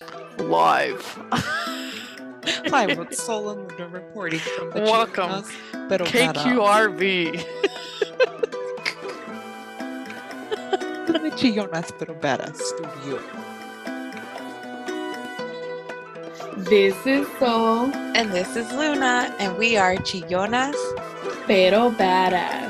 Live. Hi, with Sol and Luna reporting from the Welcome. Chicas, pero. KQRV. The Chillonas pero badass studio. This is Sol, And this is Luna, and we are Chillonas. pero badass.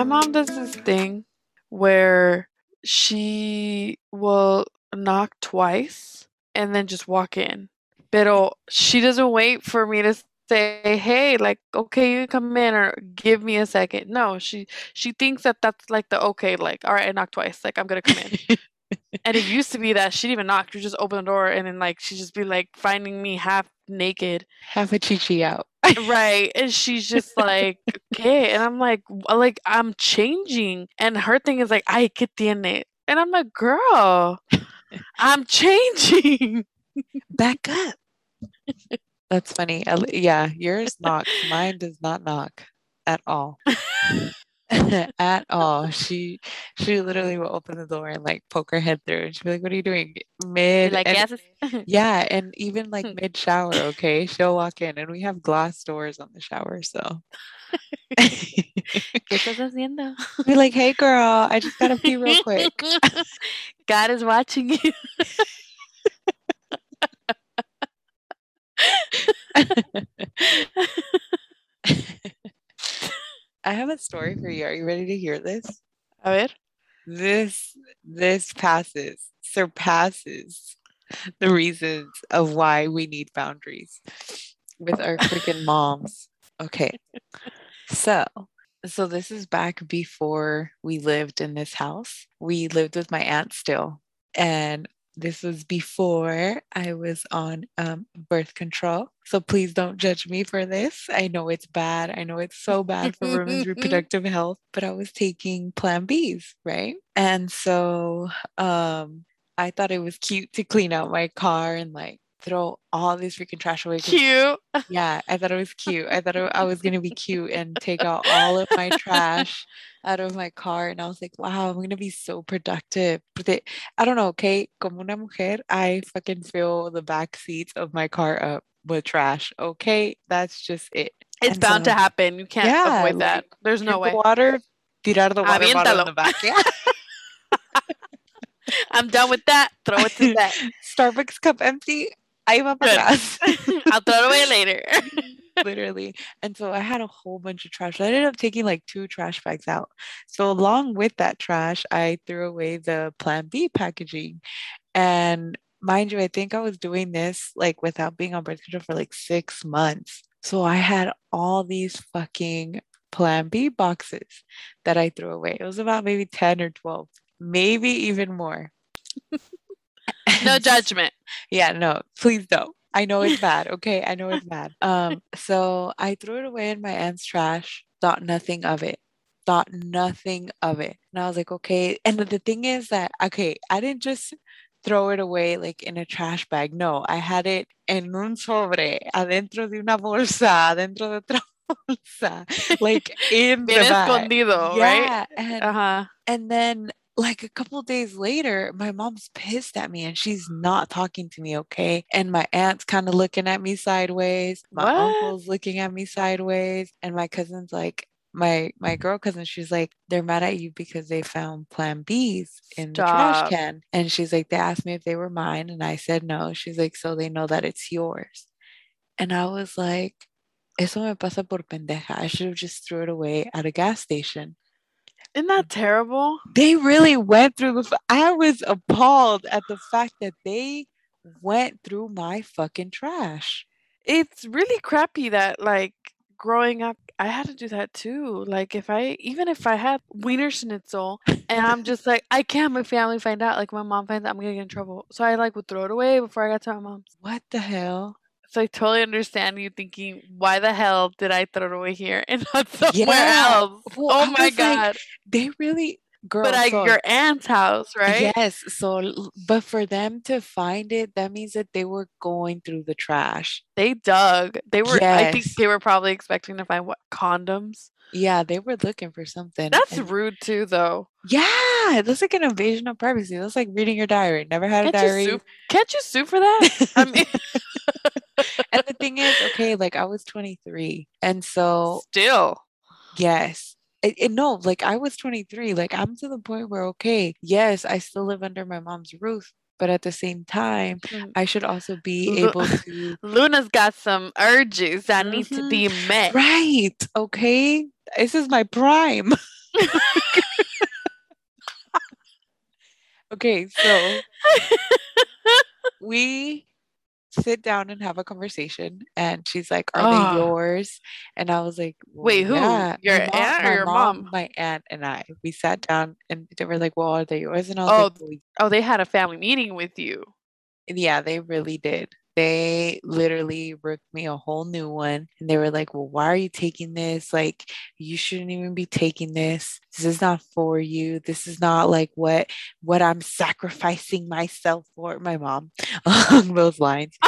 My mom does this thing where she will knock twice and then just walk in. Pero she doesn't wait for me to say, "Hey, like, okay, you come in," or "Give me a second. No, she she thinks that that's like the okay, like, all right, I knocked twice, like I'm gonna come in. and it used to be that she didn't even knock; she just open the door, and then like she'd just be like finding me half naked, Half a chichi out. right? And she's just like, okay, and I'm like, uh, like I'm changing, and her thing is like, ay, que tiene, and I'm like, girl, I'm changing. Back up. That's funny. Yeah, yours knocks. Mine does not knock at all. at all. She she literally will open the door and like poke her head through and she'll be like, What are you doing? Mid like, and- yes, Yeah, and even like mid shower, okay, she'll walk in and we have glass doors on the shower, so ¿qué estás haciendo? be like, hey girl, I just gotta pee real quick. God is watching you. I have a story for you. Are you ready to hear this? A ver. This this passes, surpasses the reasons of why we need boundaries with our freaking moms. Okay. So, so this is back before we lived in this house. We lived with my aunt still. And this was before I was on um, birth control. So please don't judge me for this. I know it's bad. I know it's so bad for women's reproductive health, but I was taking Plan Bs, right? And so um, I thought it was cute to clean out my car and like throw all this freaking trash away. Cute. yeah, I thought it was cute. I thought it- I was gonna be cute and take out all of my trash out of my car. And I was like, wow, I'm gonna be so productive. Porque, I don't know, okay, como una mujer, I fucking fill the back seats of my car up with trash. Okay, that's just it. It's And bound to happen. You can't Yeah, avoid that. like, There's no way. water, tirar the water bottle in the back. Yeah. I'm done with that. Throw it to that. Starbucks cup empty. Ahí va para atrás. I'll throw it away later. literally. And so I had a whole bunch of trash. I ended up taking like two trash bags out. So along with that trash, I threw away the Plan B packaging. And mind you, I think I was doing this like without being on birth control for like six months. So I had all these fucking Plan B boxes that I threw away. It was about maybe 10 or 12, maybe even more. No judgment. yeah, no, please don't. I know it's bad. Okay, I know it's bad. Um, so I threw it away in my aunt's trash, thought nothing of it, thought nothing of it. And I was like, okay. And the thing is that, okay, I didn't just throw it away like in a trash bag. No, I had it en un sobre, adentro de una bolsa, adentro de otra bolsa, like in the bag. escondido, right? Yeah, and Uh huh. and then like a couple days later, my mom's pissed at me and she's not talking to me, okay? And my aunt's kind of looking at me sideways. My What? uncle's looking at me sideways. And my cousin's like, my my girl cousin, she's like, they're mad at you because they found plan Bs in the trash can. And she's like, they asked me if they were mine, and I said no. She's like, so they know that it's yours. And I was like, Eso me pasa por pendeja. I should have just threw it away at a gas station. Isn't that terrible? They really went through the. f- I was appalled at the fact that they went through my fucking trash. It's really crappy that like growing up I had to do that too. Like if I even if I had wiener schnitzel and I'm just like I can't my family find out, like my mom finds out I'm gonna get in trouble. So I like would throw it away before I got to my mom's. What the hell? So I totally understand you thinking, why the hell did I throw it away here and not somewhere Yeah. else? Well, oh my was like, god. They really girl. but at so- your aunt's house, right? Yes. So, but for them to find it, that means that they were going through the trash. They dug. They were. I think they were probably expecting to find what condoms. Yeah, they were looking for something. That's and- rude too, though. yeah, that's like an invasion of privacy. That's like reading your diary. Never had a Can't you diary. sue? Can't you sue for that? I mean, and the thing is, okay, like I was 23, and so still. yes. It, it- no, like I was 23. Like I'm to the point where, okay, yes, I still live under my mom's roof, but at the same time, Mm. I should also be able to Luna's got some urges that need to be met. Right. Okay. This is my prime. okay, so we sit down and have a conversation and she's like, Are Ah. they yours? And I was like, "Well, Wait, who? yeah." Your My aunt or your mom? My aunt and I. We sat down and they were like, Well, are they yours? And I was Oh, like, "Well, Oh, they had a family meeting with you. Yeah, they really did. They literally ripped me a whole new one. And they were like, Well, why are you taking this? Like, you shouldn't even be taking this. This is not for you. This is not like what what I'm sacrificing myself for. My mom along those lines.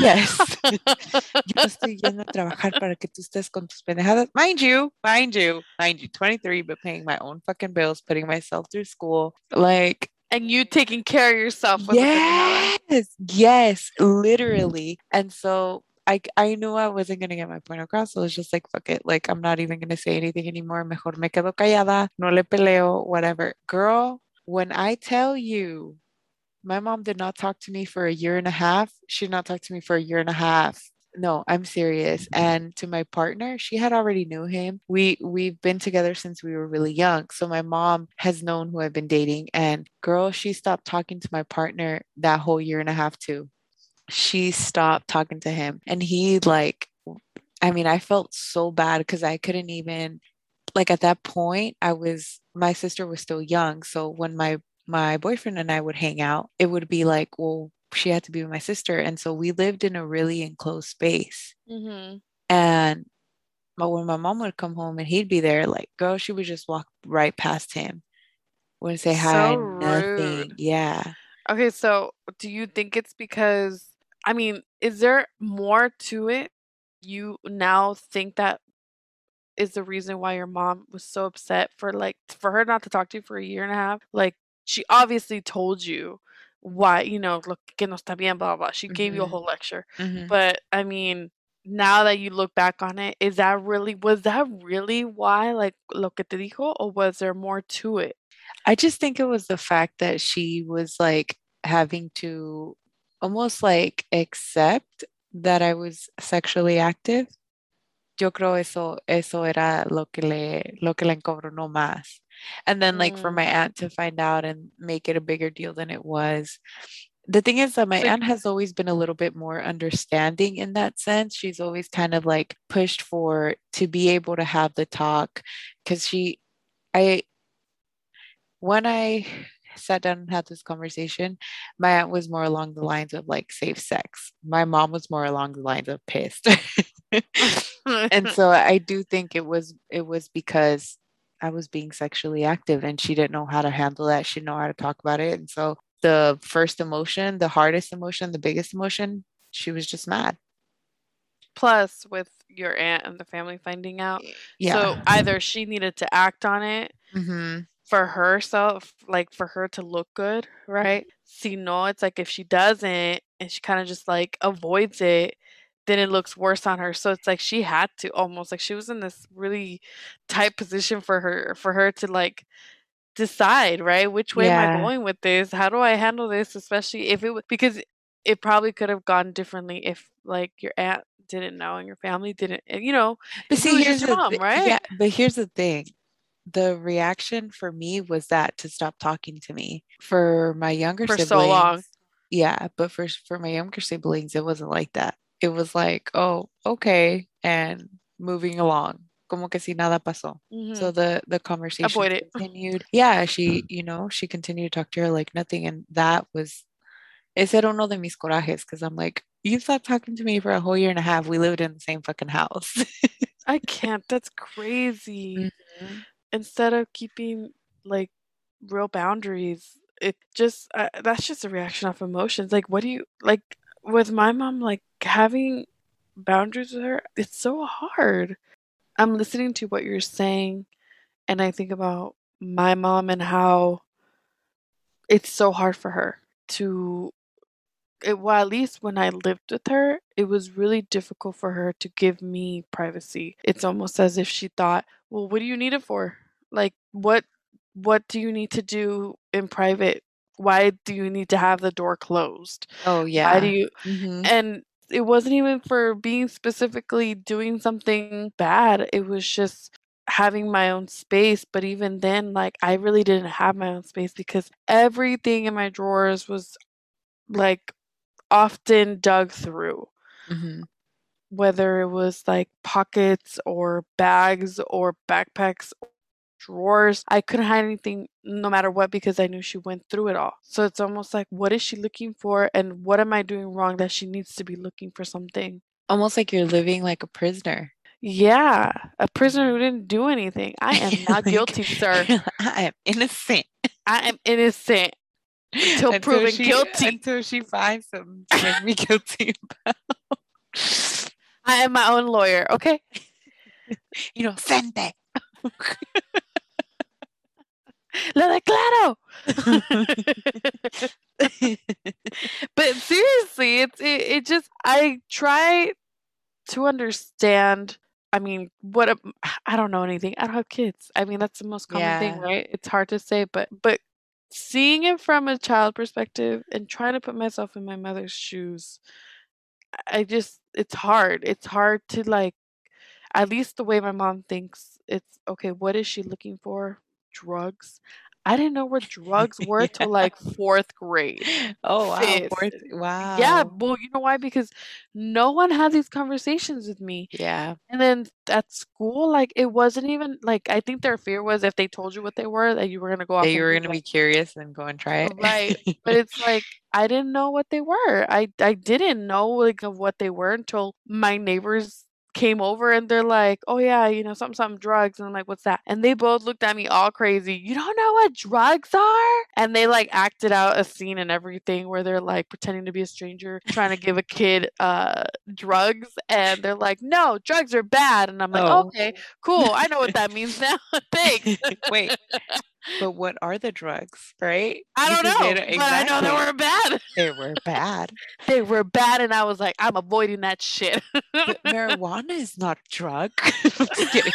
Yes. Yo estoy yendo a trabajar para que tú estés con tus pendejadas. Mind you, mind you, mind you, 23, but paying my own fucking bills, putting myself through school. Like, and you taking care of yourself. Yes, yes, literally. And so I I knew I wasn't gonna get my point across. So I was just like, fuck it. Like I'm not even gonna say anything anymore. Mejor me quedo callada. No le peleo, whatever. Girl, when I tell you my mom did not talk to me for a year and a half, she did not talk to me for a year and a half. No, I'm serious. Mm-hmm. And to my partner, she had already knew him. We we've been together since we were really young. So my mom has known who I've been dating. And girl, she stopped talking to my partner that whole year and a half too. She stopped talking to him. And he like I mean, I felt so bad because I couldn't even like at that point, I was my sister was still young. So when my my boyfriend and I would hang out, it would be like, well, she had to be with my sister. And so we lived in a really enclosed space. Mhm. And but when my mom would come home and he'd be there, like, girl, she would just walk right past him. Wouldn't say hi, So nothing. Yeah. Okay, so do you think it's because I mean, is there more to it? You now think that is the reason why your mom was so upset for like for her not to talk to you for a year and a half? Like she obviously told you why, you know, look que no está bien, blah blah. blah. She gave you a Mhm. whole lecture. Mhm. But I mean, now that you look back on it, is that really was that really why like lo que te dijo or was there more to it? I just think it was the fact that she was like having to almost like accept that I was sexually active. Yo creo eso, eso era lo que le, lo que le encabronó más. And then like for Mm. my aunt to find out and make it a bigger deal than it was. The thing is that my aunt has always been a little bit more understanding in that sense. She's always kind of like pushed for to be able to have the talk because she, I, when I sat down and had this conversation, my aunt was more along the lines of like safe sex. My mom was more along the lines of pissed. and so I do think it was it was because I was being sexually active and she didn't know how to handle that. She didn't know how to talk about it. And so the first emotion, the hardest emotion, the biggest emotion, she was just mad. Plus with your aunt and the family finding out. Yeah. So either she needed to act on it hmm for herself, like for her to look good, right? See, no, it's like if she doesn't and she kind of just like avoids it, then it looks worse on her. So it's like she had to almost like she was in this really tight position for her for her to like decide, right? Which way am I going with this? How do I handle this? Especially if it was because it probably could have gone differently if like your aunt didn't know and your family didn't, and, you know. But see, here's your the mom, thi- right? Yeah, but here's the thing. The reaction for me was that to stop talking to me. For my younger For siblings, so long. yeah, but for for my younger siblings, it wasn't like that. It was like, oh, okay, and moving along. Como que si nada pasó. Mhm. So the the conversation Avoid it. continued. Yeah, she, you know, she continued to talk to her like nothing, and that was ese era uno de mis corajes because I'm like, you stopped talking to me for a whole year and a half. We lived in the same fucking house. I can't. That's crazy. Mhm. Instead of keeping like real boundaries. It just uh, that's just a reaction off emotions. Like, what do you like with my mom? Like having boundaries with her, it's so hard. I'm listening to what you're saying, and I think about my mom and how it's so hard for her to it, well, at least when I lived with her, it was really difficult for her to give me privacy. It's almost as if she thought, "Well, what do you need it for? Like, what, what do you need to do in private? Why do you need to have the door closed? Oh yeah. Why do you?" Mhm. And it wasn't even for being specifically doing something bad. It was just having my own space. But even then, like, I really didn't have my own space because everything in my drawers was like often dug through, Mhm. whether it was like pockets or bags or backpacks. Drawers. I couldn't hide anything no matter what because I knew she went through it all. So it's almost like, what is she looking for? And what am I doing wrong that she needs to be looking for something? Almost like you're living like a prisoner. Yeah, a prisoner who didn't do anything. I am not Like, guilty, sir. I am innocent. I am innocent until proven she, guilty. Until she finds something to make me guilty about. I am my own lawyer, okay? you know, send that. Lo declaro. but seriously, it's it, it just I try to understand. I mean, what a, I don't know anything. I don't have kids. I mean, that's the most common thing, right? It's hard to say, but but seeing it from a child perspective and trying to put myself in my mother's shoes, I just it's hard. It's hard to like at least the way my mom thinks it's okay, what is she looking for? Drugs. I didn't know what drugs were till like fourth grade. Oh wow. Fifth. Fourth, wow. Yeah, well, you know why? Because no one had these conversations with me. Yeah. And then at school, like it wasn't even like I think their fear was if they told you what they were, that you were gonna go off. That you were gonna them. be curious and go and try it. Right. But it's like I didn't know what they were. I I didn't know like of what they were until my neighbors came over and they're like, "Oh yeah, you know, something something drugs." And I'm like, "What's that?" And they both looked at me all crazy. "You don't know what drugs are?" And they like acted out a scene and everything where they're like pretending to be a stranger trying to give a kid uh drugs and they're like, "No, drugs are bad." And I'm like, Oh. "Okay, cool. I know what that means now. Thanks." Wait. But what are the drugs, right? I don't know, but I know they were bad. They were bad. they were bad and I was like, I'm avoiding that shit. But marijuana is not a drug. Just kidding.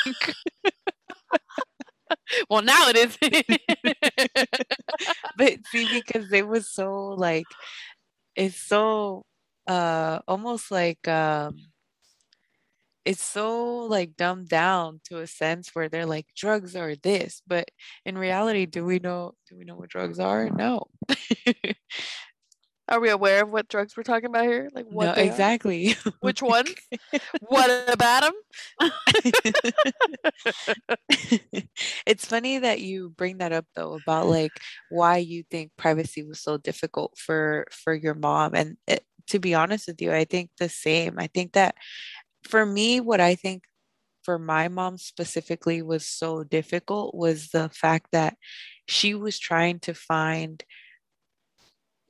well now it is. but see, because it was so like, it's so uh almost like um it's so like dumbed down to a sense where they're like drugs are this but in reality do we know do we know what drugs are no Are we aware of what drugs we're talking about here? Like what no are? exactly Which ones? What about them? it's funny that you bring that up though about like why you think privacy was so difficult for for your mom and it, to be honest with you i think the same i think that for me what i think for my mom specifically was so difficult was the fact that she was trying to find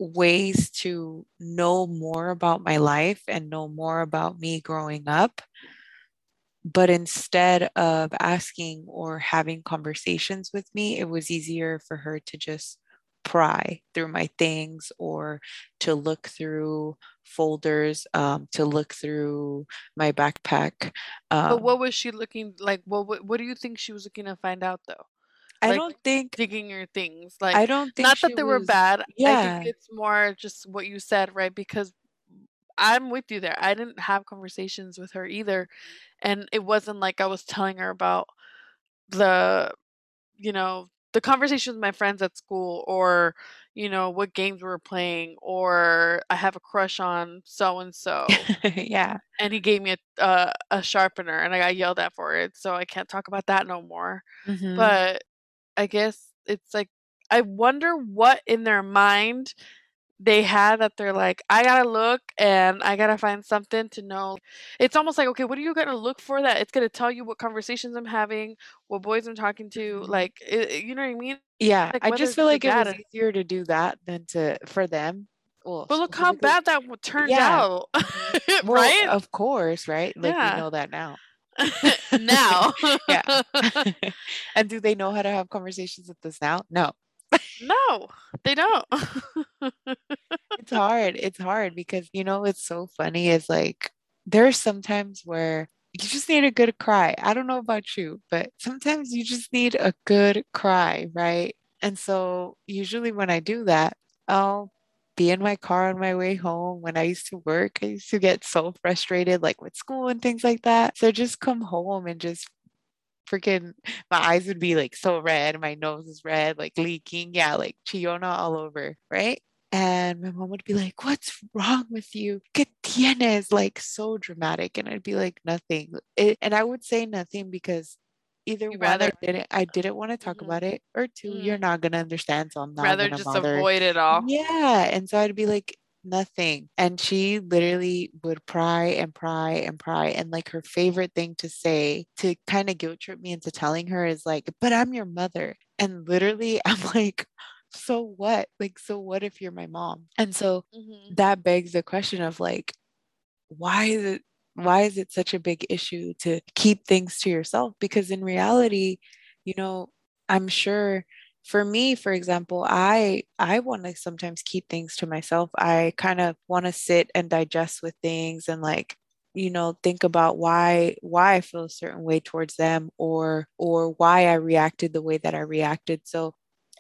ways to know more about my life and know more about me growing up. But instead of asking or having conversations with me, it was easier for her to just pry through my things or to look through folders, um, to look through my backpack. Um, But what was she looking like? What, what what do you think she was looking to find out though? I like, don't think, Digging your things, like I don't think not that they were was- bad. I Yeah. think it's more just what you said, right? Because I'm with you there. I didn't have conversations with her either. And it wasn't like I was telling her about the, you know, the conversations with my friends at school or, you know, what games we were playing or I have a crush on so and so yeah. and he gave me a, uh, a sharpener and I got yelled at for it. So I can't talk about that no more Mhm. but I guess it's like I wonder what in their mind they had that they're like, I gotta look and I gotta find something to know. It's almost like, okay, what are you gonna look for that it's gonna tell you what conversations I'm having, what boys I'm talking to, Mhm. like, it, you know what I mean? Yeah, Like, I just feel like it was easier to do that than to for them. Well, But look how bad that turned Yeah. out, Well, right? Of course, right? Like Yeah. we know that now. now, Yeah. and do they know how to have conversations with us now? No. no, they don't. It's hard. It's hard because you know what's so funny is like there's sometimes where you just need a good cry. I don't know about you, but sometimes you just need a good cry, right? And so usually when I do that, I'll be in my car on my way home. When I used to work, I used to get so frustrated, like with school and things like that. So just come home and just freaking, my eyes would be like so red, my nose is red, like leaking. Yeah, like Chiona all over, right? And my mom would be like, What's wrong with you? ¿Qué tienes? Like so dramatic. And I'd be like, Nothing. It, and I would say nothing because either You one, rather- I didn't, I didn't want to talk Mhm. about it, or 2 you're not gonna understand. So I'm not Rather just bother. avoid it all. Yeah. And so I'd be like, nothing. And she literally would pry and pry and pry. And like her favorite thing to say to kind of guilt trip me into telling her is like, but I'm your mother. And literally, I'm like, so what? Like, so what if you're my mom? And so Mhm. that begs the question of like, why is it? Why is it such a big issue to keep things to yourself? Because in reality, you know, I'm sure for me for example i i want to sometimes keep things to myself i kind of want to sit and digest with things and like you know think about why why i feel a certain way towards them or or why i reacted the way that i reacted so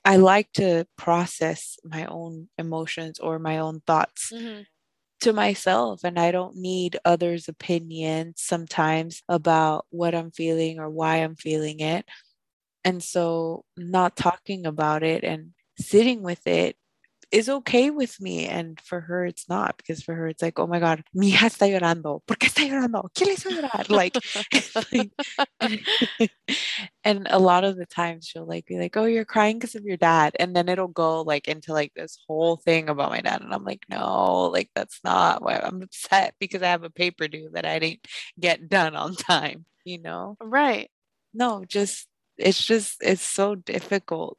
i like to process my own emotions or my own thoughts Mhm. to myself and I don't need others' opinions sometimes about what I'm feeling or why I'm feeling it. And so not talking about it and sitting with it is okay with me. And for her, it's not because for her, it's like, oh my God, mi hija está llorando. ¿Por qué está llorando? ¿Quién le hizo llorar? Like, like- and a lot of the times she'll like be like, oh, you're crying because of your dad. And then it'll go like into like this whole thing about my dad. And I'm like, no, like that's not why I'm upset because I have a paper due that I didn't get done on time, you know? Right. no just it's just it's so difficult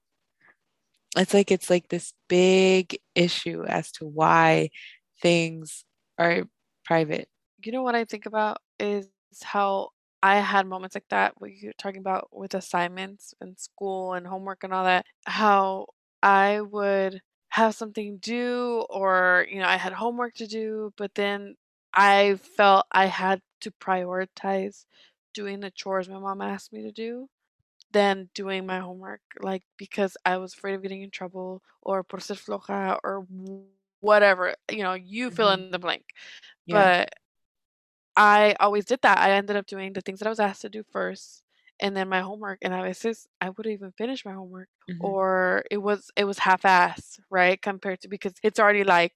it's like it's like this big issue as to why things are private. You know what I think about is how I had moments like that, what you're talking about with assignments and school and homework and all that, how I would have something due or, you know, I had homework to do, but then I felt I had to prioritize doing the chores my mom asked me to do than doing my homework, like because I was afraid of getting in trouble or por ser floja or whatever, you know, you fill Mhm. in the blank. yeah But I always did that. I ended up doing the things that I was asked to do first and then my homework and I was just I wouldn't even finish my homework Mhm. or it was it was half ass, right? Compared to because it's already like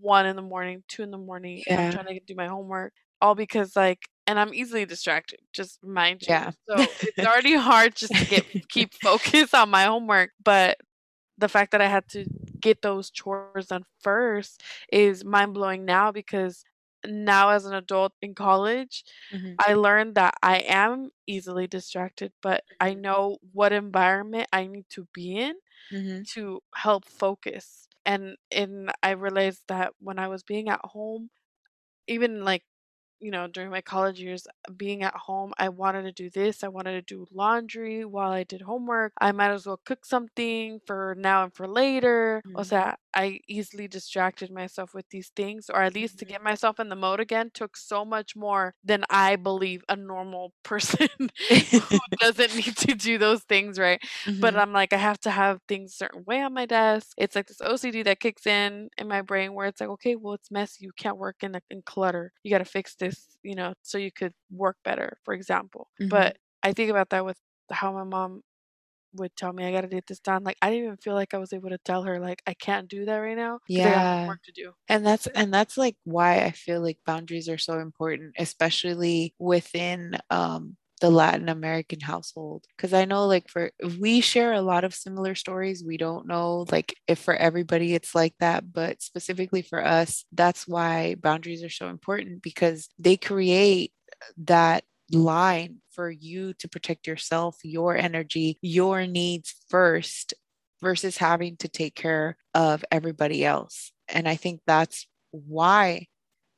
one in the morning, two in the morning, and I'm trying to do my homework. All because like and I'm easily distracted, just mind you. Yeah. So it's already hard just to get keep focus on my homework. But the fact that I had to get those chores done first is mind blowing now because now as an adult in college, Mhm. I learned that I am easily distracted, but I Mhm. know what environment I need to be in Mhm. to help focus. And and I realized that when I was being at home, even like you know, during my college years, being at home, I wanted to do this. I wanted to do laundry while I did homework. I might as well cook something for now and for later. O Mhm. sea, I easily distracted myself with these things, or at least to Mhm. get myself in the mode again took so much more than I believe a normal person who doesn't need to do those things, right? But Mhm. I'm like, I have to have things a certain way on my desk. It's like this OCD that kicks in in my brain where it's like, okay, well, it's messy. You can't work in, in clutter. You got to fix this, you know, so you could work better, for example. Mhm. But I think about that with how my mom would tell me I got to get this done. Like, I didn't even feel like I was able to tell her, like, I can't do that right now. 'cause Yeah. homework to do. And that's and that's like why I feel like boundaries are so important, especially within um the Latin American household because I know like for we share a lot of similar stories. We don't know like if for everybody it's like that, but specifically for us, that's why boundaries are so important because they create that line for you to protect yourself, your energy, your needs first versus having to take care of everybody else. And I think that's why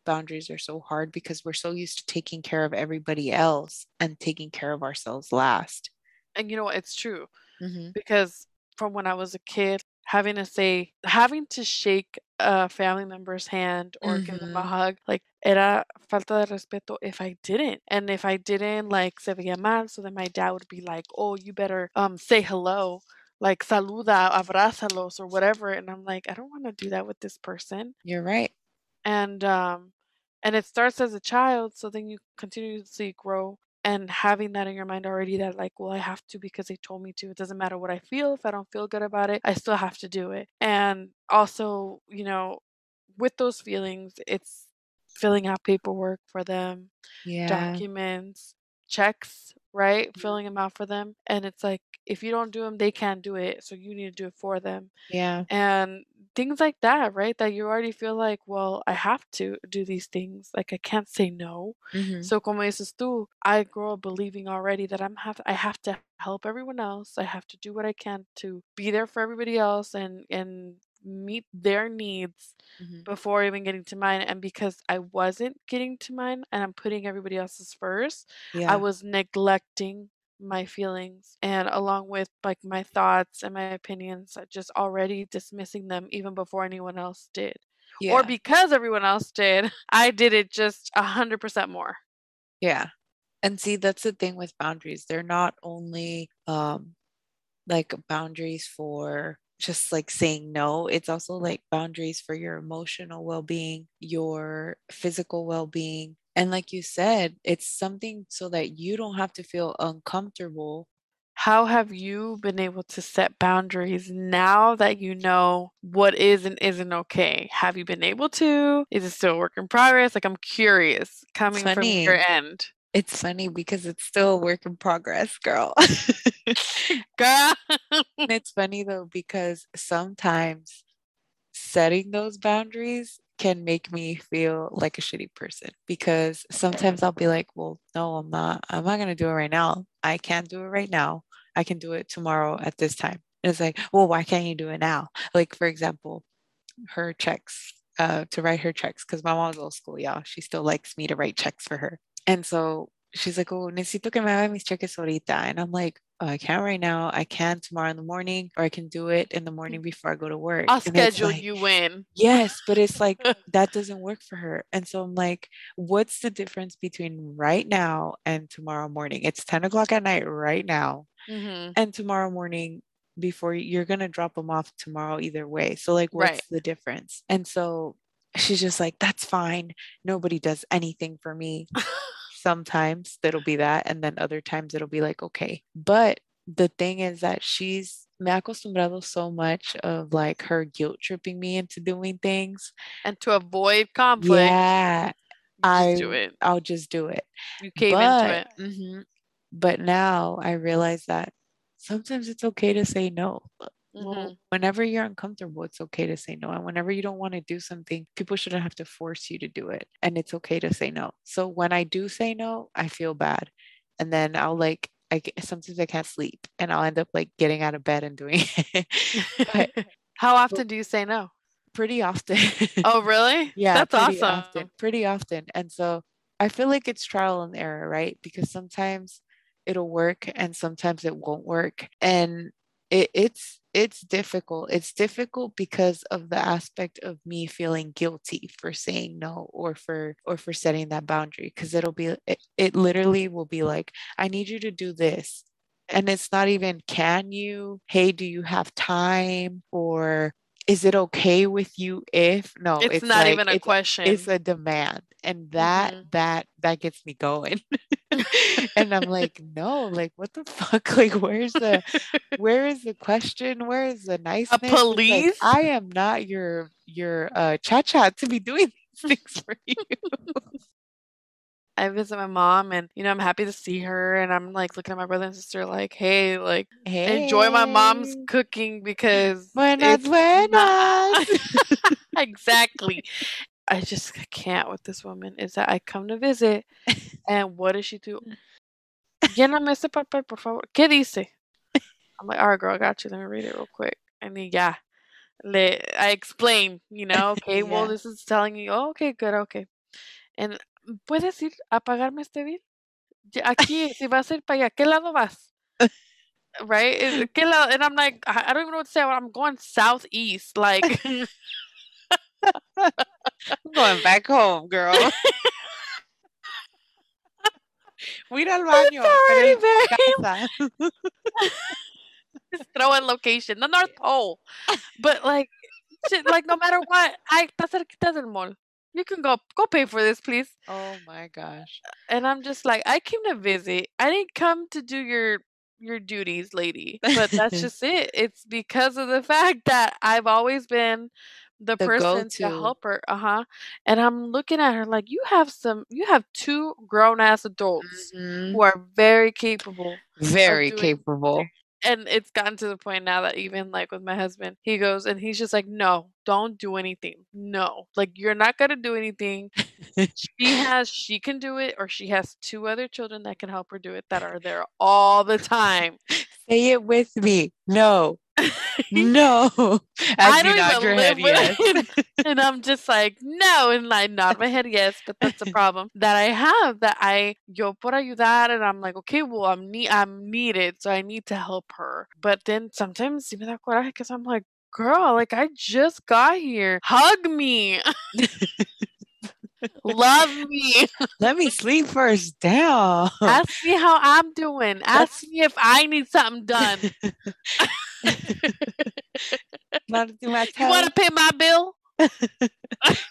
boundaries are so hard because we're so used to taking care of everybody else and taking care of ourselves last. And you know what? It's true Mm-hmm. because from when I was a kid, having to say, having to shake a family member's hand or give them a Mhm. hug, like era falta de respeto if I didn't. And if I didn't, like se veía mal, so then my dad would be like, "Oh, you better um say hello." Like saluda, abrázalos, or whatever, and I'm like, I don't want to do that with this person. You're right. and um and it starts as a child so then you continuously grow and having that in your mind already that like well i have to because they told me to it doesn't matter what i feel if i don't feel good about it i still have to do it and also you know with those feelings it's filling out paperwork for them Yeah. documents checks right Mhm. filling them out for them and it's like if you don't do them they can't do it so you need to do it for them Yeah. and things like that, right? That you already feel like, well, I have to do these things. Like I can't say no. Mhm. So como dices tú, I grow up believing already that I'm have I have to help everyone else. I have to do what I can to be there for everybody else and and meet their needs Mhm. before even getting to mine. And because I wasn't getting to mine and I'm putting everybody else's first, I was neglecting my feelings and along with like my thoughts and my opinions just already dismissing them even before anyone else did Yeah. or because everyone else did i did it just a hundred percent more Yeah. And see, that's the thing with boundaries. They're not only um like boundaries for just like saying no, it's also like boundaries for your emotional well-being, your physical well-being. And like you said, it's something so that you don't have to feel uncomfortable. how have you been able to set boundaries now that you know what is and isn't okay have you been able to is it still a work in progress like i'm curious coming from your end It's funny because it's still a work in progress, girl. girl it's funny though because sometimes setting those boundaries can make me feel like a shitty person because sometimes I'll be like, well, no, I'm not. I'm not going to do it right now. I can't do it right now. I can do it tomorrow at this time. And it's like, well, why can't you do it now? Like, for example, her checks, uh, to write her checks, because my mom's old school, y'all. She still likes me to write checks for her. And so she's like, oh, necesito que me haga mis cheques ahorita. And I'm like, oh, I can't right now. I can tomorrow in the morning, or I can do it in the morning before I go to work. i'll And schedule like, you in Yes, but it's like that doesn't work for her. And so I'm like, what's the difference between right now and tomorrow morning? It's 10 o'clock at night right now. hmm And tomorrow morning before you're gonna drop them off tomorrow either way. So like what's Right. the difference? And so she's just like, that's fine. Nobody does anything for me. Sometimes it'll be that, and then other times it'll be like, okay. But the thing is that she's me ha acostumbrado so much of like her guilt tripping me into doing things. and to avoid conflict Yeah, just do I- it I'll just do it. you came but, into it mhm. but now I realize that sometimes it's okay to say no. Well, Mhm. whenever you're uncomfortable, it's okay to say no. And whenever you don't want to do something, people shouldn't have to force you to do it. And it's okay to say no. So when I do say no, I feel bad. And then I'll like, I sometimes I can't sleep and I'll end up like getting out of bed and doing it But- How often do you say no? pretty often. Oh, really? Yeah, That's pretty awesome. often. Pretty often. And so I feel like it's trial and error, right? Because sometimes it'll work and sometimes it won't work. And it, it's it's difficult. It's difficult because of the aspect of me feeling guilty for saying no or for or for setting that boundary. Cause it'll be it, it literally will be like, I need you to do this. And it's not even can you? Hey, do you have time? Or is it okay with you if no it's, it's, not like- even a it's, question. it's a demand and that Mhm. that that gets me going and i'm like no like what the fuck like where's the where is the question where is the It's like, police? i am not your your uh cha-cha to be doing these things for you I visit my mom and you know I'm happy to see her and I'm like looking at my brother and sister like hey like enjoy my mom's cooking because Buenas, it's not- buenas. exactly. I just can't with this woman. Is that I come to visit and what does she do? Mm. Lléname ese papel, por favor. ¿Qué dice? I'm like, all right, girl, I got you. Let me read it real quick. And then, yeah, le, I explain, you know, okay, well, this is telling you, oh, okay, good, okay. And, ¿puedes ir a pagarme este bill? Aquí, si vas a ir para allá, ¿qué lado vas? Right? ¿Qué lado? And I'm like, I I don't even know what to say. I'm going southeast. Like, I'm going back home, girl. Ir al baño. en just throw in location, the North Pole. But like, shit, like no matter what, I cerquita del mall. You can go go pay for this, please. Oh my gosh. And I'm just like, I came to visit. I didn't come to do your your duties, lady. But that's just it. It's because of the fact that I've always been the, The person to go-to. help her. Uh huh. And I'm looking at her like, you have some, you have two grown ass adults Mhm. who are very capable Very capable. and it's gotten to the point now that even like with my husband, he goes and he's just like, no, don't do anything. No, like you're not gonna do anything. she has, she can do it, or she has two other children that can help her do it that are there all the time. Say it with me. No. No. As I don't nod even your live head, yes. and I'm just like, no, and I nod my head yes, but that's a problem that I have that I yo por ayudar, and I'm like, okay, well, I'm need, I'm needed, so I need to help her. But then sometimes me da coraje because I'm like, girl, like I just got here, hug me, love me, Let me sleep first down. ask me how I'm doing, ask me if I need something done. Not too much You want to pay my bill?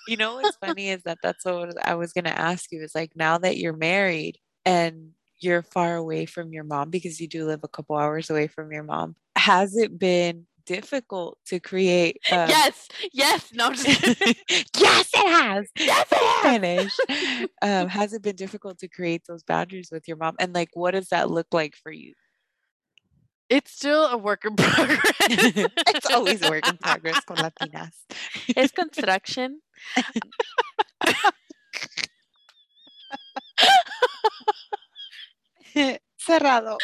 You know what's funny is that that's what I was gonna ask you. Is like now that you're married and you're far away from your mom because you do live a couple hours away from your mom. Has it been difficult to create? Um, yes, yes. No, yes, it has. yes, it has. Um, has it been difficult to create those boundaries with your mom? And like, what does that look like for you? It's still a work in progress. it's always a work in progress con Latinas. It's construction. Cerrado.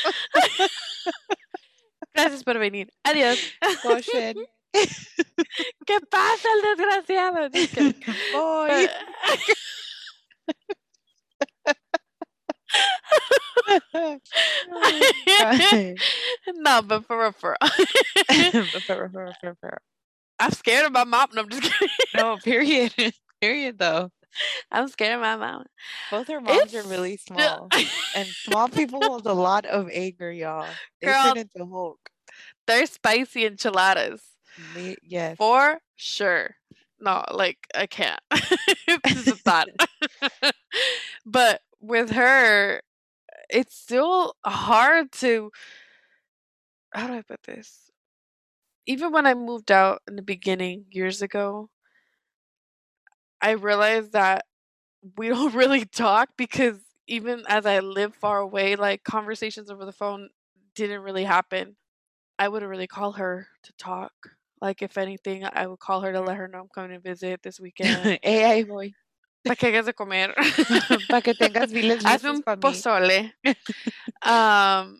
Por venir. Adiós. Caution. ¿Qué pasa, el desgraciado? Kidding. Boy. Ah. no, but for real, for real. I'm scared of my mom. No, I'm just kidding. no, period. Period, though. I'm scared of my mom. Both our moms are really small. and small people hold a lot of anger, y'all. They Girl. turn into Hulk. They're spicy enchiladas. Yes. For sure. No, like I can't. this is a thought. but with her, it's still hard to how do I put this? Even when I moved out in the beginning years ago, I realized that we don't really talk because even as I live far away, like conversations over the phone didn't really happen. I wouldn't really call her to talk. Like if anything, I would call her to let her know I'm coming to visit this weekend. hey, ahí voy. Para que hagas de comer. Para que tengas viles Hazme un pozole. um,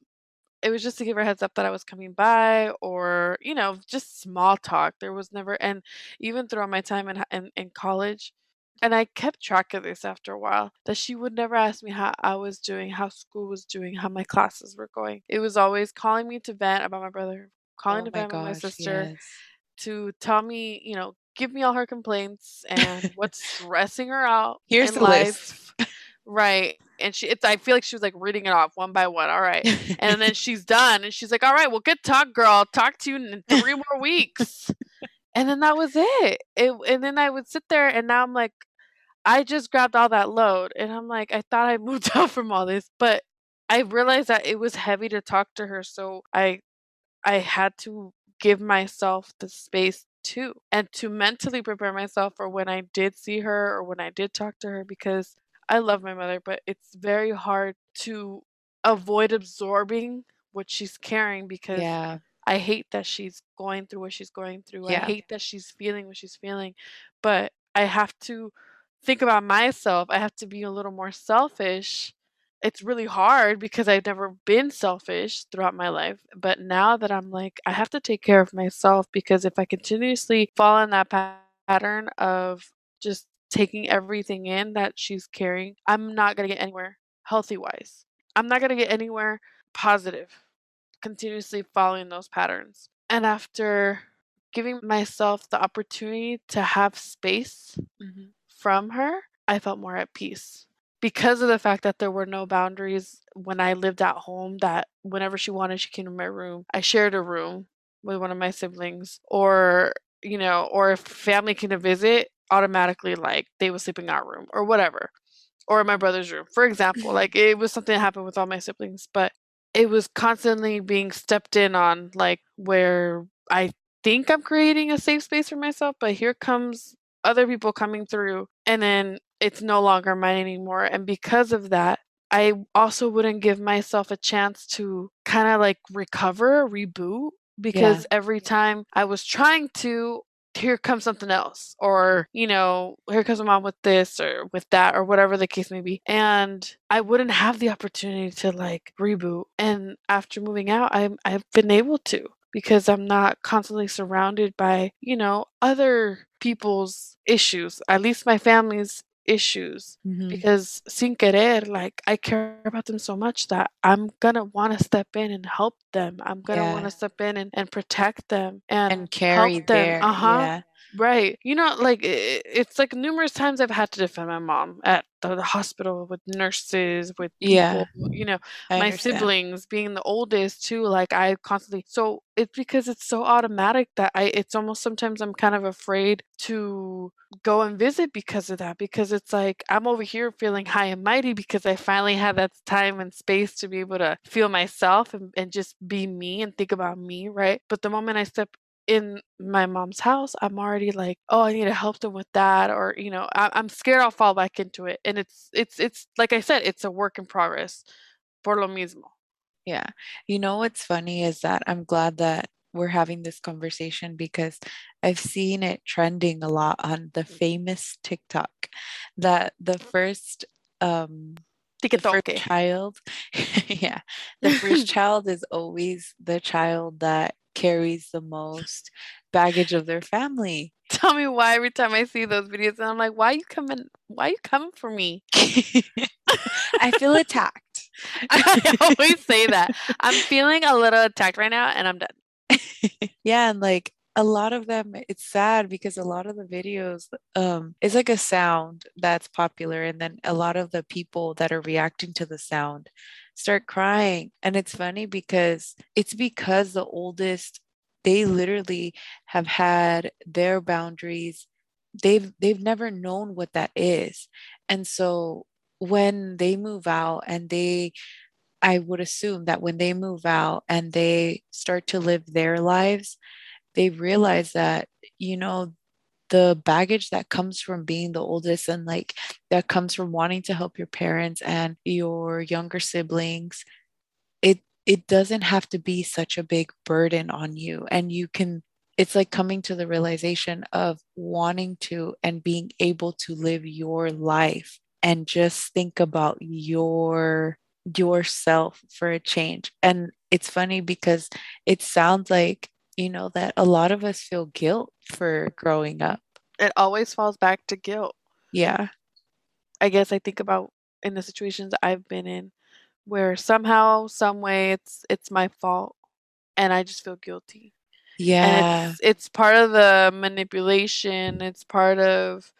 it was just to give her a heads up that I was coming by, or you know, just small talk. There was never, and even throughout my time in in, in college, and I kept track of this after a while. That she would never ask me how I was doing, how school was doing, how my classes were going. It was always calling me to vent about my brother, calling oh to vent about my sister, yes. to tell me, you know, give me all her complaints and what's stressing her out. Here's in the list. life. Right. And she it's I feel like she was like reading it off one by one. All right. And then she's done and she's like, All right, well good talk, girl. Talk to you in three more weeks. And then that was it. it. And then I would sit there and now I'm like, I just grabbed all that load and I'm like, I thought I moved out from all this, but I realized that it was heavy to talk to her. So I I had to give myself the space too and to mentally prepare myself for when I did see her or when I did talk to her because I love my mother, but it's very hard to avoid absorbing what she's carrying because Yeah. I hate that she's going through what she's going through. I hate that she's feeling what she's feeling. But I have to think about myself. I have to be a little more selfish. It's really hard because I've never been selfish throughout my life. But now that I'm like, I have to take care of myself because if I continuously fall in that pattern of just taking everything in that she's carrying, I'm not going to get anywhere healthy wise. I'm not going to get anywhere positive continuously following those patterns. And after giving myself the opportunity to have space Mhm. From her, I felt more at peace. Because of the fact that there were no boundaries when I lived at home, that whenever she wanted, she came to my room. I shared a room with one of my siblings, or, you know, or if family came to visit, automatically, like, they would sleep in our room or whatever, or in my brother's room, for example. like, it was something that happened with all my siblings, but it was constantly being stepped in on, like, where I think I'm creating a safe space for myself, but here comes other people coming through, and then it's no longer mine anymore. And because of that, I also wouldn't give myself a chance to kind of like recover, reboot, because every time I was trying to, here comes something else, or, you know, here comes my mom with this or with that, or whatever the case may be. And I wouldn't have the opportunity to like reboot. And after moving out, I'm, I've been able to because I'm not constantly surrounded by, you know, other people's issues, at least my family's issues. Mhm. Because sin querer, like I care about them so much that I'm gonna want to step in and help them. I'm gonna want to step in and, and protect them and, And carry help them. their Uh huh. yeah. Right. You know, like it's like numerous times I've had to defend my mom at the, the hospital with nurses, with people, Yeah. you know, I my understand. siblings being the oldest too. Like I constantly, so it's because it's so automatic that I, it's almost sometimes I'm kind of afraid to go and visit because of that. Because it's like I'm over here feeling high and mighty because I finally had that time and space to be able to feel myself and, and just be me and think about me, right? But the moment I step in my mom's house, I'm already like, oh, I need to help them with that, or you know, I, I'm scared I'll fall back into it, and it's it's it's like I said, it's a work in progress. Por lo mismo. Yeah. You know what's funny is that I'm glad that we're having this conversation because I've seen it trending a lot on the famous TikTok that the first um the first child yeah the first child is always the child that carries the most baggage of their family Tell me why every time I see those videos, and I'm like, why you coming? Why you coming for me? I feel attacked I always say that. I'm feeling a little attacked right now, and I'm done. yeah and like a lot of them it's sad because a lot of the videos um it's like a sound that's popular and then a lot of the people that are reacting to the sound start crying. And it's funny because it's because the oldest they literally have had their boundaries. They've they've never known what that is. And so when they move out and they I would assume that when they move out and they start to live their lives, they realize that, you know, the baggage that comes from being the oldest and like that comes from wanting to help your parents and your younger siblings, it it doesn't have to be such a big burden on you. And you can it's like coming to the realization of wanting to and being able to live your life and just think about your yourself for a change. And it's funny because it sounds like, you know, that a lot of us feel guilt for growing up. It always falls back to guilt. Yeah. I guess I think about in the situations I've been in where somehow, some way, it's it's my fault, and I just feel guilty. Yeah. it's it's part of the manipulation it's part of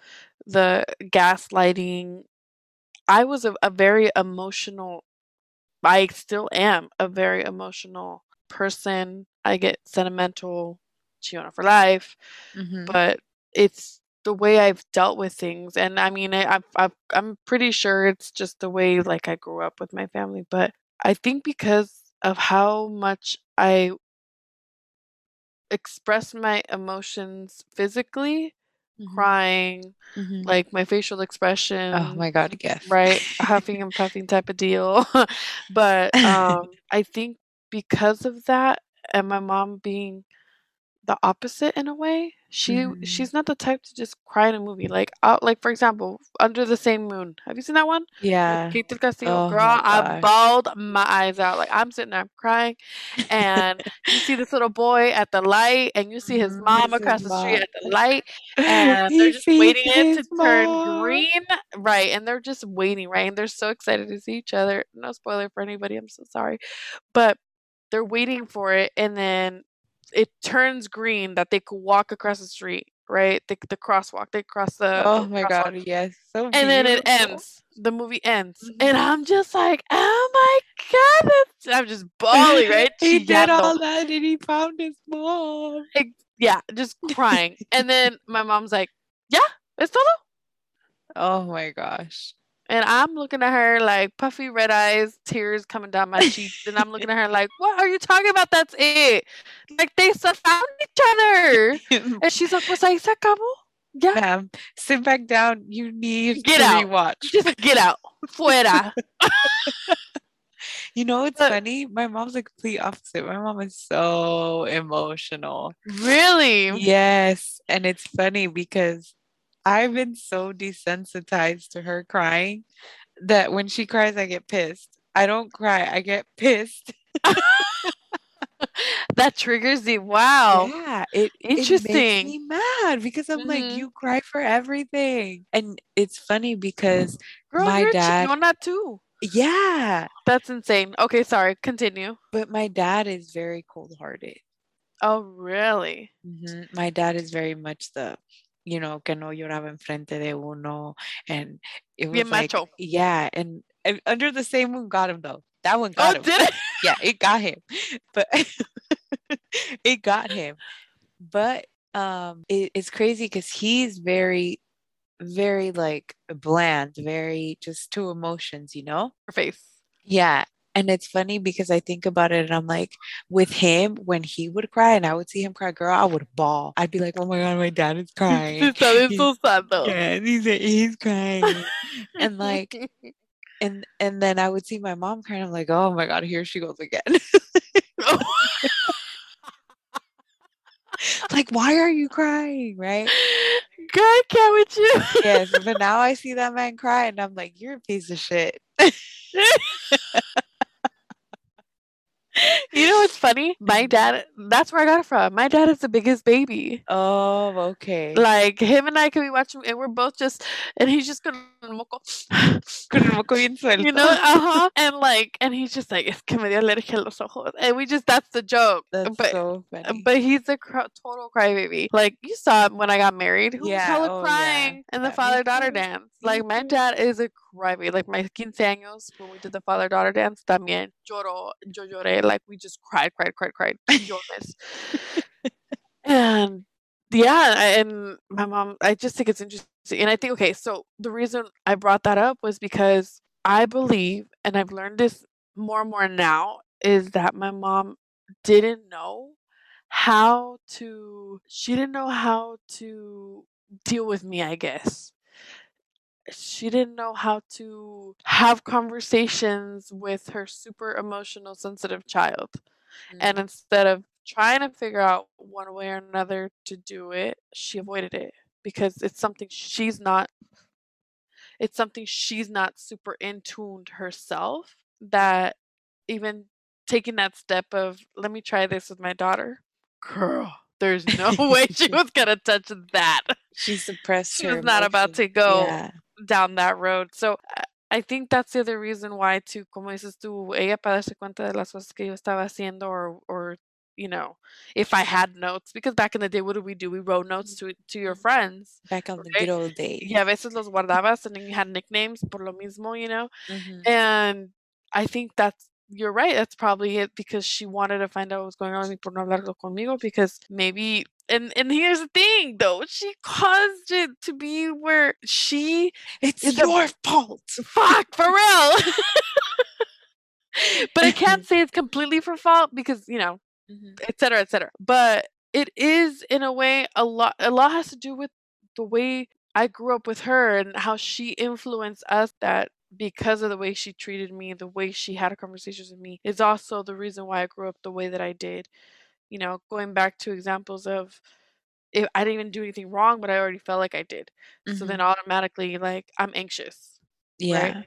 the gaslighting i was a, a very emotional i still am a very emotional person i get sentimental Chillona for life Mhm. but it's the way i've dealt with things and i mean I, I've, I've, i'm pretty sure it's just the way like i grew up with my family but i think because of how much i express my emotions physically Mhm. crying, Mhm. like my facial expression. oh my god, yes. right huffing and puffing type of deal but um i think because of that and my mom being the opposite in a way she Mhm. she's not the type to just cry in a movie like out like for example under the same moon have you seen that one With Yeah. Kate del Castillo Oh girl my i gosh. bawled my eyes out like i'm sitting there I'm crying and you see this little boy at the light and you see his Mhm, mom across the street mom. at the light and they're He just waiting it to his turn mom. green right and they're just waiting right and they're so excited to see each other no spoiler for anybody i'm so sorry but they're waiting for it and then it turns green that they could walk across the street right the, the crosswalk they cross the, Oh the my crosswalk. god, yes. So and then it ends the movie ends and Mhm. i'm just like oh my god i'm just bawling right he did all that and he found his mom. yeah just crying and then my mom's like yeah it's todo Oh my gosh. And I'm looking at her like puffy red eyes, tears coming down my cheeks, and I'm looking at her like, "What are you talking about? That's it." Like they found each other, and she's like, "Was se acabó?" Yeah, Ma'am, sit back down. You need Get to out. rewatch. just get out, fuera. You know, it's But- funny. My mom's the complete opposite. My mom is so emotional. really? Yes. And it's funny because I've been so desensitized to her crying that when she cries, I get pissed. I don't cry, I get pissed. That triggers you. Wow. Yeah, it it makes Interesting. me mad because I'm like, Mhm. you cry for everything. And it's funny because Girl, my you're dad- Chillona too. yeah, That's insane. Okay, sorry. Continue. but my dad is very cold-hearted. Oh, really? Mhm. My dad is very much the, you know, que no lloraba enfrente de uno, and it was Bien like, macho. yeah, and, and under the same moon got him though. That one got him. did it? yeah, it got him, but it got him. But um, it, it's crazy because he's very, very like bland, very just two emotions, you know. Her face. Yeah. And it's funny because I think about it and I'm like, with him, when he would cry and I would see him cry, girl, I would bawl. I'd be like, oh my God, my dad is crying. Está bien so sad though. yeah, and he's, he's crying. and like, and and then I would see my mom crying. I'm like, oh my God, here she goes again. like, why are you crying? Right? I can't with you. Yes. But now I see that man cry and I'm like, you're a piece of shit. You know what's funny? My dad, that's where I got it from. My dad is the biggest baby. Oh, okay. Like him and I could be watching, and we're both just, and he's just gonna moco, Con el moco bien suelto. you know, uh huh, and like, and he's just like, es que me dio alergia los ojos, and we just, that's the joke. That's but so funny. but he's a cr- total crybaby. Like you saw him when I got married. Who Yeah, was hella oh, yeah. crying in the father daughter dance? Like my dad is a crybaby. Like my 15 años when we did the father daughter dance, también lloró, yo lloré. Like we just cried, cried, cried, cried. And yeah, and my mom, I just think it's interesting. And I think, okay, so the reason I brought that up was because I believe, and I've learned this more and more now, is that my mom didn't know how to, she didn't know how to deal with me, I guess. She didn't know how to have conversations with her super emotional, sensitive child and Mm. instead of trying to figure out one way or another to do it she avoided it because it's something she's not it's something she's not super in tuned herself that even taking that step of let me try this with my daughter girl there's no way she was gonna touch that she suppressed she was not about to go Yeah. Down that road. So I- think that's the other reason why, too, como dices tú, ella para darse cuenta de las cosas que yo estaba haciendo, or, or you know, if I had notes, because back in the day, what did we do? We wrote notes to to your friends. Back on the good old days. Y a veces los guardabas and then you had nicknames por lo mismo, you know? Mhm. And I think that's you're right. That's probably it because she wanted to find out what was going on with me por no hablarlo conmigo because maybe and and here's the thing though, she caused it to be where she It's your fault. fuck for real. but I can't say it's completely for fault because, you know, Mhm. et cetera, et cetera. But it is in a way a lot a lot has to do with the way I grew up with her and how she influenced us that because of the way she treated me, the way she had conversations with me is also the reason why I grew up the way that I did. You know, going back to examples of if I didn't even do anything wrong, but I already felt like I did. So then automatically like I'm anxious. Yeah.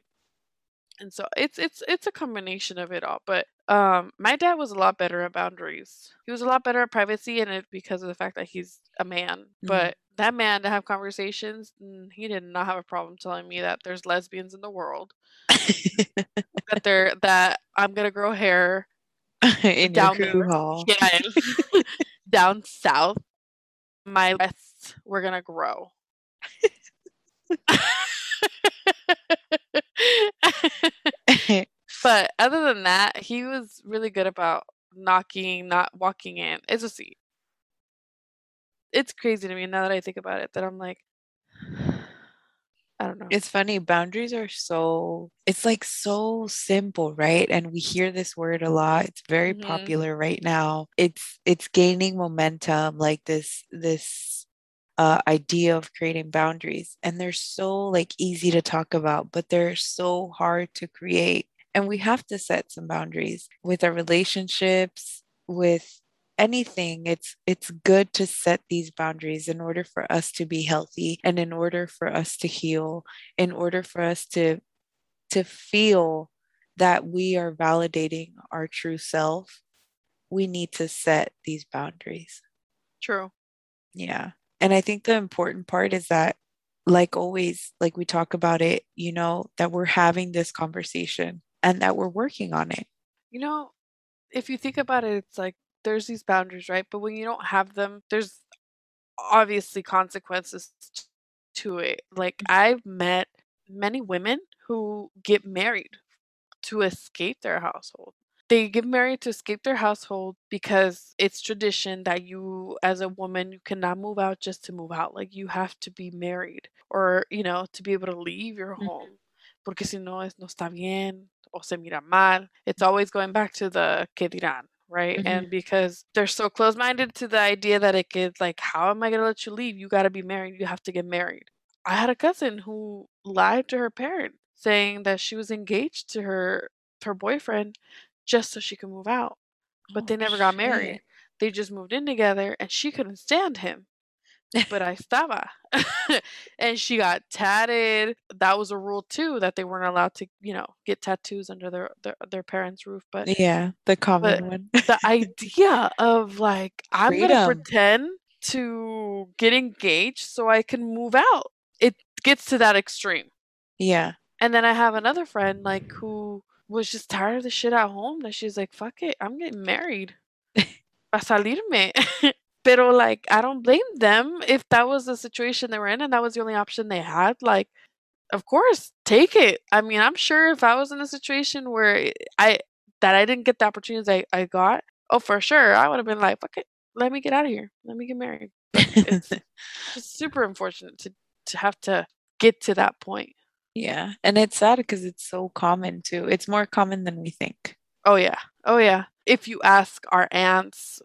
And so it's it's it's a combination of it all. But um my dad was a lot better at boundaries. He was a lot better at privacy and it because of the fact that he's a man. But that man to have conversations, mm, he did not have a problem telling me that there's lesbians in the world. That they're that I'm gonna grow hair In your down crew hall. Yeah, down south. My breasts were gonna grow. but other than that, he was really good about knocking, not walking in. It's just it's crazy to me now that I think about it that I'm like I don't know. It's funny, boundaries are so it's like so simple, right? And we hear this word a lot. It's very Mhm. popular right now. It's it's gaining momentum, like this this uh idea of creating boundaries. And they're so like easy to talk about, but they're so hard to create. And we have to set some boundaries with our relationships, with anything it's it's good to set these boundaries in order for us to be healthy and in order for us to heal in order for us to to feel that we are validating our true self we need to set these boundaries. True. yeah. And i think the important part is that like always like we talk about it you know that we're having this conversation and that we're working on it. You know, if you think about it, it's like there's these boundaries, right? But when you don't have them, there's obviously consequences to it. Like I've met many women who get married to escape their household. They get married to escape their household because it's tradition that you, as a woman, you cannot move out just to move out. Like you have to be married or, you know, to be able to leave your Mhm. home. Porque si no, es no está bien o se mira mal. It's always going back to the que dirán, right? Mm-hmm. And because they're so close minded to the idea that it could, like, how am I going to let you leave? You got to be married. You have to get married. I had a cousin who lied to her parent saying that she was engaged to her her boyfriend just so she could move out. But Oh, they never got shit. married. They just moved in together and she couldn't stand him. But I estaba. and she got tatted. That was a rule too that they weren't allowed to, you know, get tattoos under their their, their parents' roof. But yeah the common one the idea of like I'm gonna pretend to get engaged so I can move out. It gets to that extreme. yeah And then I have another friend like who was just tired of the shit at home that she's like, fuck it, I'm getting married. A salirme. Pero like I don't blame them if that was the situation they were in and that was the only option they had. Like, of course, take it. I mean, I'm sure if I was in a situation where I that I didn't get the opportunities I, I got, oh for sure, I would have been like, fuck it, let me get out of here. Let me get married. It's super unfortunate to to have to get to that point. Yeah, and it's sad because it's so common too. It's more common than we think. Oh yeah. Oh yeah. If you ask our aunts,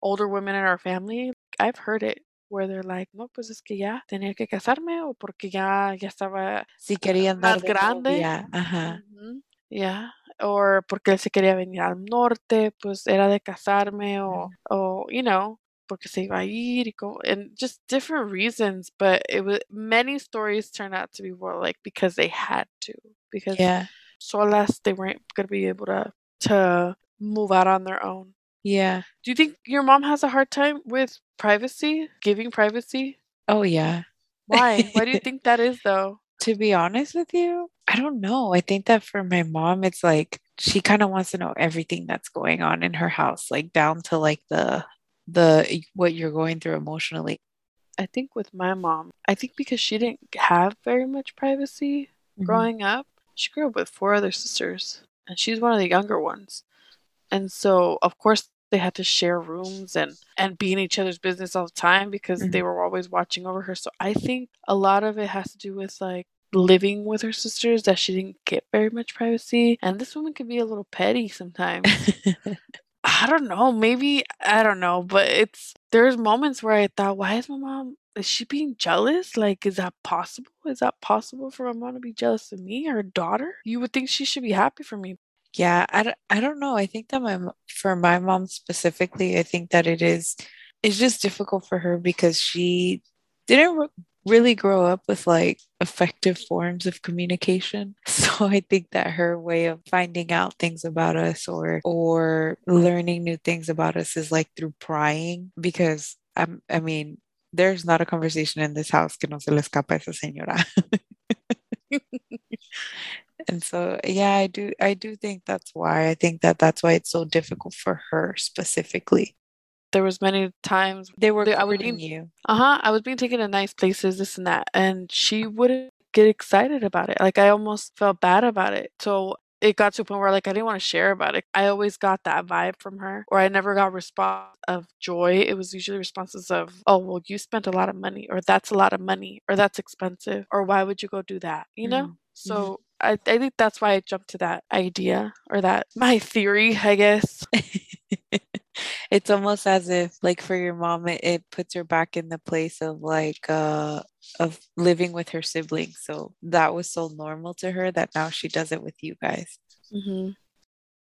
older women in our family, I've heard it where they're like, no, pues es que ya tenía que casarme o porque ya, ya estaba Si eh, quería andar más de grande. novia, ajá. Ujú, Yeah. Or porque él se quería venir al norte, pues era de casarme o, o you know, porque se iba a ir y co- and just different reasons. But it was many stories turn out to be more like because they had to because Yeah, solas they weren't gonna be able to to move out on their own. Yeah. Do you think your mom has a hard time with privacy, giving privacy? Oh yeah. Why? Why do you think that is though? To be honest with you, I don't know. I think that for my mom, it's like she kind of wants to know everything that's going on in her house, like down to like the the what you're going through emotionally. I think with my mom, I think because she didn't have very much privacy Mhm. growing up, she grew up with four other sisters, and she's one of the younger ones. And so, of course, they had to share rooms and and be in each other's business all the time because they mm-hmm. were always watching over her. So I think a lot of it has to do with like living with her sisters that she didn't get very much privacy. And this woman can be a little petty sometimes. I don't know. Maybe I don't know, but it's there's moments where I thought, why is my mom is she being jealous? Like, is that possible? Is that possible for my mom to be jealous of me, her daughter? You would think she should be happy for me. Yeah, I don't, I don't know. I think that my for my mom specifically, I think that it is it's just difficult for her because she didn't re- really grow up with like effective forms of communication. So I think that her way of finding out things about us or or learning new things about us is like through prying because I'm I mean there's not a conversation in this house que no se le escapa a esa señora. and so yeah i do i do think that's why i think that that's why it's so difficult for her specifically There was many times they were I courting think- you uh huh. I was being taken to nice places, this and that, and she wouldn't get excited about it. Like I almost felt bad about it. So it got to a point where like I didn't want to share about it. I always got that vibe from her, or I never got response of joy. It was usually responses of, "Oh, well, you spent a lot of money," or "That's a lot of money," or "That's expensive," or "Why would you go do that?" You know. Mhm. So I, I think that's why I jumped to that idea or that my theory, I guess. It's almost as if like for your mom it, it puts her back in the place of like uh of living with her siblings. So that was so normal to her that now she does it with you guys. Mm-hmm.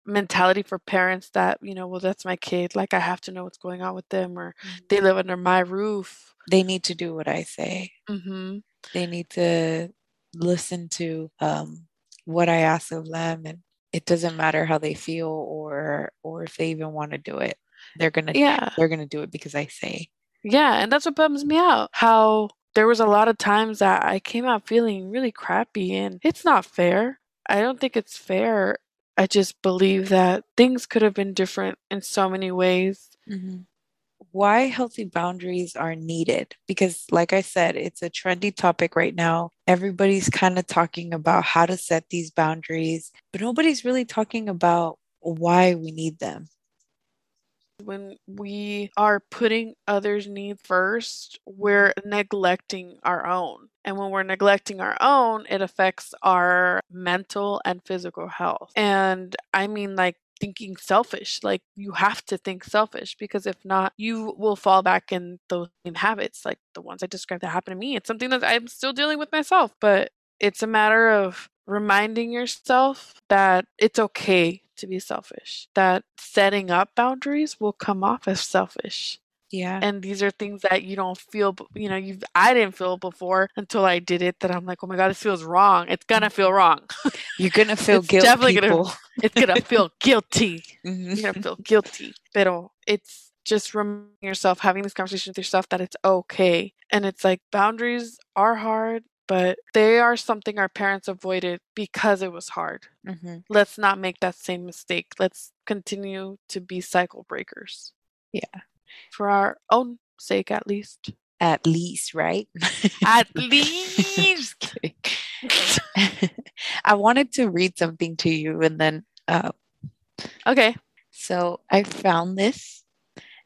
mentality for parents that you know well that's my kid like i have to know what's going on with them or they live under my roof. They need to do what i say. Mm-hmm. they need to listen to um, what I ask of them, and it doesn't matter how they feel or or if they even want to do it. They're gonna yeah they're gonna do it because I say. yeah and that's what bums me out how there was a lot of times that i came out feeling really crappy and it's not fair i don't think it's fair i just believe that things could have been different in so many ways mm-hmm. Why healthy boundaries are needed? Because, like I said, it's a trendy topic right now. Everybody's kind of talking about how to set these boundaries, but nobody's really talking about why we need them. when we are putting others' needs first, we're neglecting our own. And when we're neglecting our own, it affects our mental and physical health. And I mean, like, thinking selfish. Like, you have to think selfish because if not, you will fall back in those same habits, like the ones I described that happened to me. It's something that I'm still dealing with myself, but it's a matter of reminding yourself that it's okay to be selfish, that setting up boundaries will come off as selfish. Yeah. And these are things that you don't feel, you know, you I didn't feel before until I did it that I'm like, oh my God, this feels wrong. It's gonna feel wrong. You're going to feel guilty. definitely gonna- it's gonna feel guilty. You're gonna feel guilty. Pero it's just reminding yourself, having this conversation with yourself that it's okay. And it's like boundaries are hard, but they are something our parents avoided because it was hard. Mhm. let's not make that same mistake. Let's continue to be cycle breakers. Yeah. For our own sake, at least. At least, right? At least. I wanted to read something to you and then uh, okay. so I found this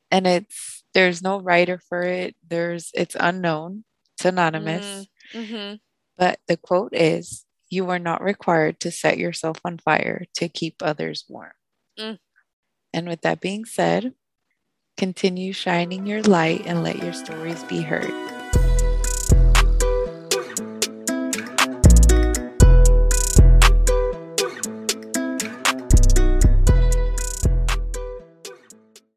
and it's there's no writer for it. There's it's unknown. It's anonymous. Mm-hmm. But the quote is you are not required to set yourself on fire to keep others warm. Mm. And with that being said, continue shining your light and let your stories be heard.